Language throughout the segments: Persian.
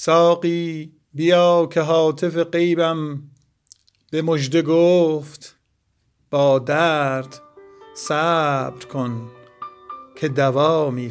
ساقی بیا که هاتف غیبم به مژده گفت با درد صبر کن که دوا می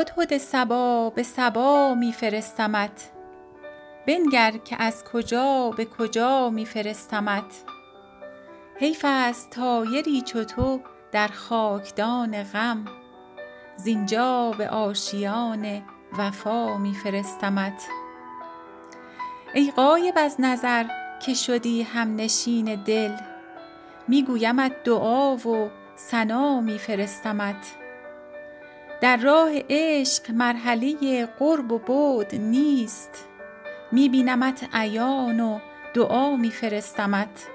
هدهد صبا به صبا می فرستمت بنگر که از کجا به کجا می فرستمت حیف است طایری چو تو در خاکدان غم. زینجا به آشیان وفا می فرستمت ای غایب از نظر که شدی همنشین دل می گویمت دعا و ثنا می فرستمت در راه عشق مرحله قرب و بعد نیست. می بینمت عیان و دعا می فرستمت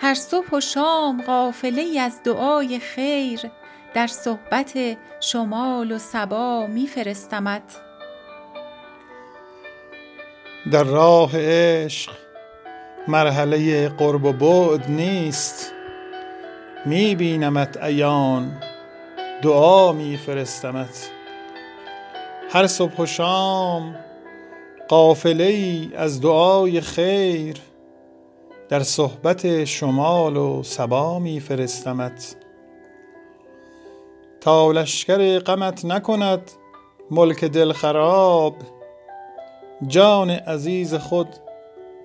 هر صبح و شام قافله از دعای خیر در صحبت شمال و صبا می فرستمت در راه عشق مرحله قرب و بعد نیست. می بینمت عیان دعا می فرستمت هر صبح و شام قافله ای از دعای خیر در صحبت شمال و صبا می فرستمت تا لشکر غمت نکند ملک دل خراب جان عزیز خود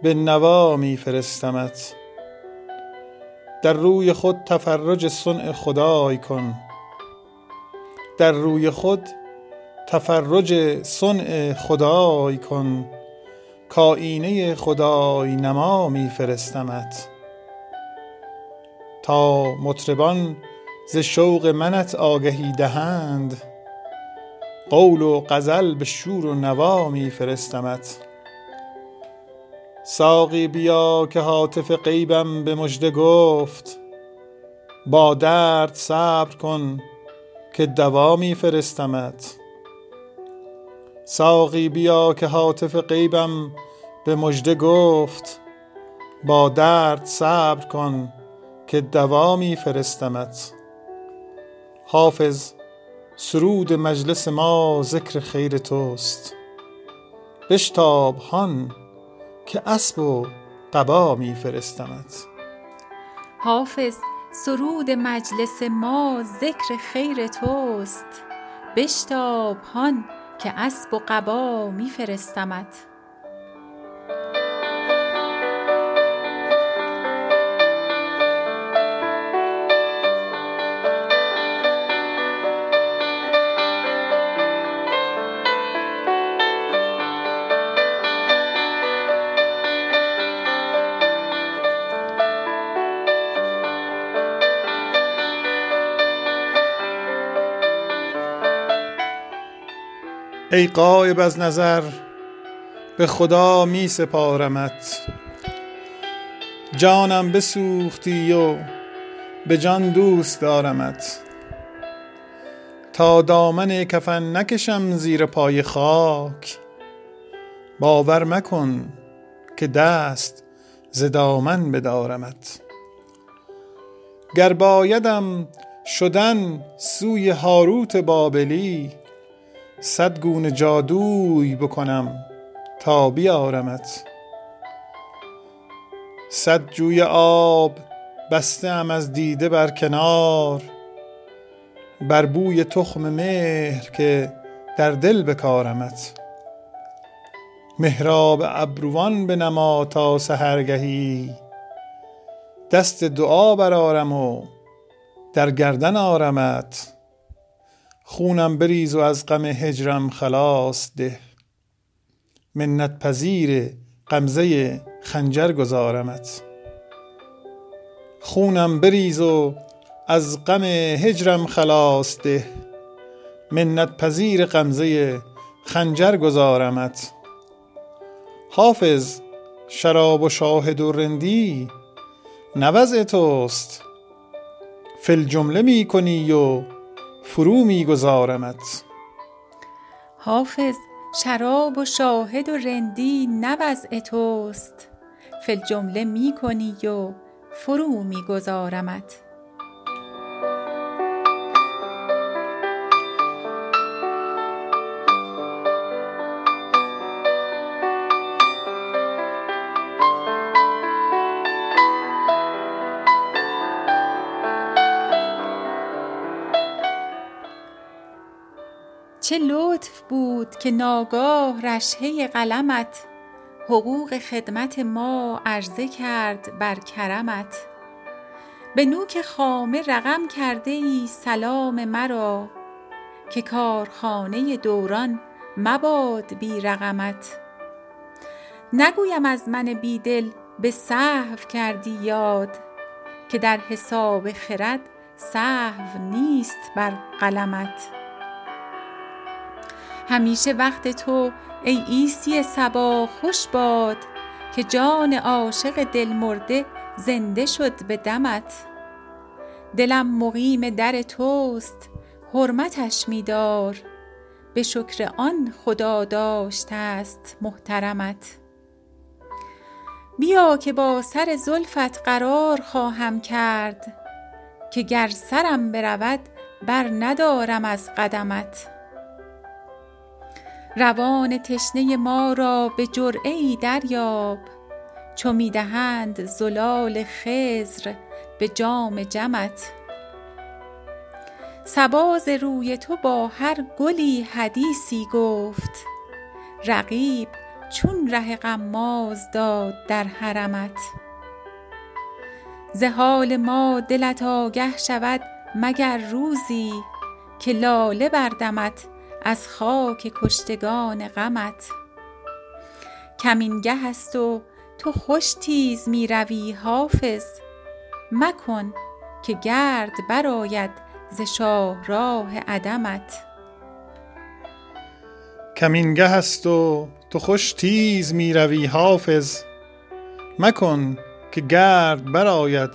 به نوا می فرستمت در روی خود تفرج صنع خدای کن. در روی خود تفرج صنع خدای کن کآیینه خدای نما می فرستمت. تا مطربان ز شوق منت آگهی دهند قول و غزل به شور و نوا می فرستمت. ساقی بیا که هاتف غیبم به مژده گفت با درد صبر کن که دوا می فرستمت ساقی بیا که هاتف غیبم به مژده گفت با درد صبر کن که دوا می فرستمت حافظ سرود مجلس ما ذکر خیر توست. بشتاب هان که اسب و قبا می فرستمت حافظ سرود مجلس ما ذکر خیر توست بشتاب هان که اسب و قبا می ای غایب از نظر به خدا می سپارمت. جانم بسوختی و به جان دوست دارمت. تا دامن کفن نکشم زیر پای خاک باور مکن که دست ز دامن بدارمت. گر بایدم شدن سوی هاروت بابلی صد گونه جادوی بکنم تا بیارمت. صد جوی آب بسته ام از دیده بر کنار بر بوی تخم مهر که در دل بکارمت. محراب ابروان بنما تا سحرگهی دست دعا برآرم و در گردن آرمت. خونم بریز و از غم هجرم خلاص ده. منت پذیر غمزه خنجر گذارمت. خونم بریز و از غم هجرم خلاص ده. منت پذیر غمزه خنجر گذارمت. حافظ شراب و شاهد و رندی نه توست. فل جمله می کنی و فرو می گذارمت حافظ شراب و شاهد و رندی وضع توست. فل جمله می کنی و فرو می چه لطف بود که ناگاه رشحه قلمت حقوق خدمت ما عرضه کرد بر کرمت. به نوک خامه رقم کرده ای سلام مرا که کارخانه دوران مباد بی رقمت. نگویم از من بیدل به صحو کردی یاد که در حساب خرد صحو نیست بر قلمت. همیشه وقت تو ای عیسی صبا خوش باد که جان عاشق دل مرده زنده شد به دمت. دلم مقیم در توست حرمتش میدار. به شکر آن خدا داشته است محترمت. بیا که با سر زلفت قرار خواهم کرد که گر سرم برود بر ندارم از قدمت. روان تشنه ما را به جرعه دریاب. چو می دهند زلال خضر به جام جمت. صبا ز روی تو با هر گلی حدیثی گفت. رقیب چون ره غماز داد در حرمت. ز حال ما دلت آگه شود مگر روزی که لاله بردمد از خاک کشتگان غمت. کمینگه است و تو خوش تیز می روی حافظ. مکن که گرد برآید ز شاهراه عدمت. کمینگه است و تو خوش تیز می روی حافظ. مکن که گرد برآید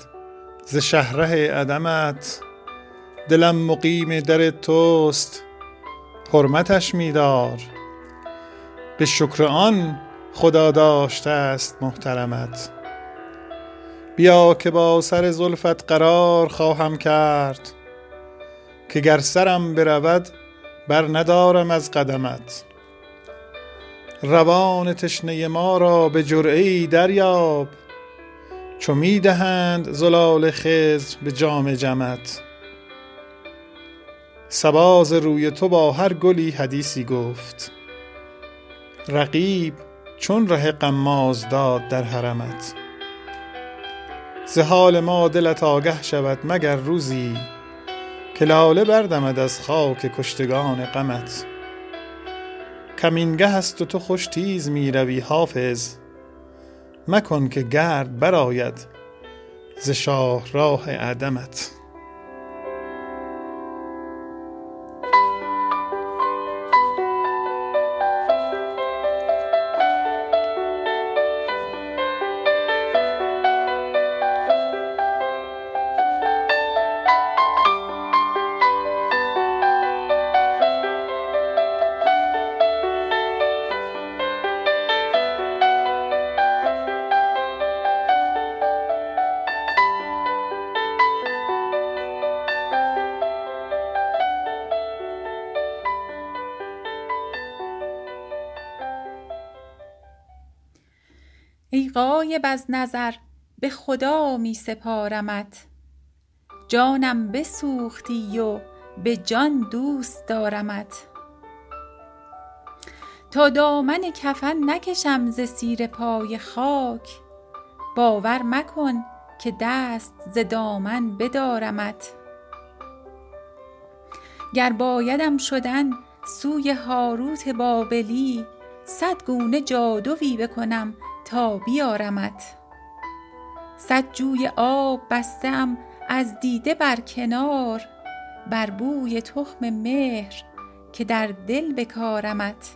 ز شهره عدمت. دلم مقیم در توست حرمتش میدار. به شکر آن خدا داشته است محترمت. بیا که با سر زلفت قرار خواهم کرد که گر سرم برود بر ندارم از قدمت. روان تشنه ما را به جرعه دریاب چو می دهند زلال خضر به جام جمت. سباز روی تو با هر گلی حدیثی گفت. رقیب چون ره قماز داد در حرمت. ز حال ما دلت آگه شود مگر روزی که لاله بردمد از خاک کشتگان غمت. کمینگه است و تو خوش تیز می روی حافظ. مکن که گرد برآید ز شاه راه عدمت. ای غایب از نظر به خدا می سپارمت. جانم بسوختی و به جان دوست دارمت. تا دامن کفن نکشم ز سیر پای خاک باور مکن که دست ز دامن بدارمت. گر بایدم شدن سوی هاروت بابلی صد گونه جادوی بکنم تا بیارمت. صد جوی آب بسته ام از دیده بر کنار بر بوی تخم مهر که در دل بکارمت.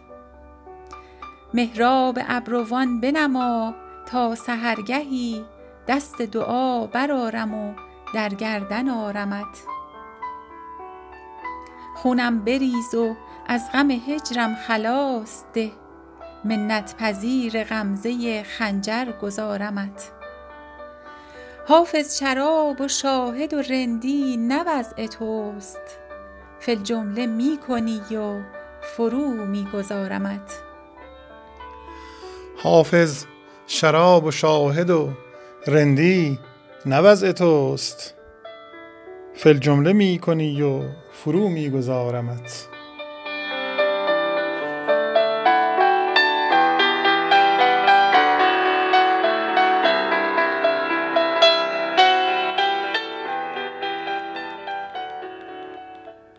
محراب ابروان بنما تا سحرگهی دست دعا برارم و در گردن آرمت. خونم بریز و از غم هجرم خلاص ده منت پذیر غمزه خنجر گذارمت. حافظ شراب و شاهد و رندی نه وضع توست. فی الجمله می کنی و فرو می گذارمت. حافظ شراب و شاهد و رندی نه وضع توست. فی الجمله می کنی و فرو می گذارمت.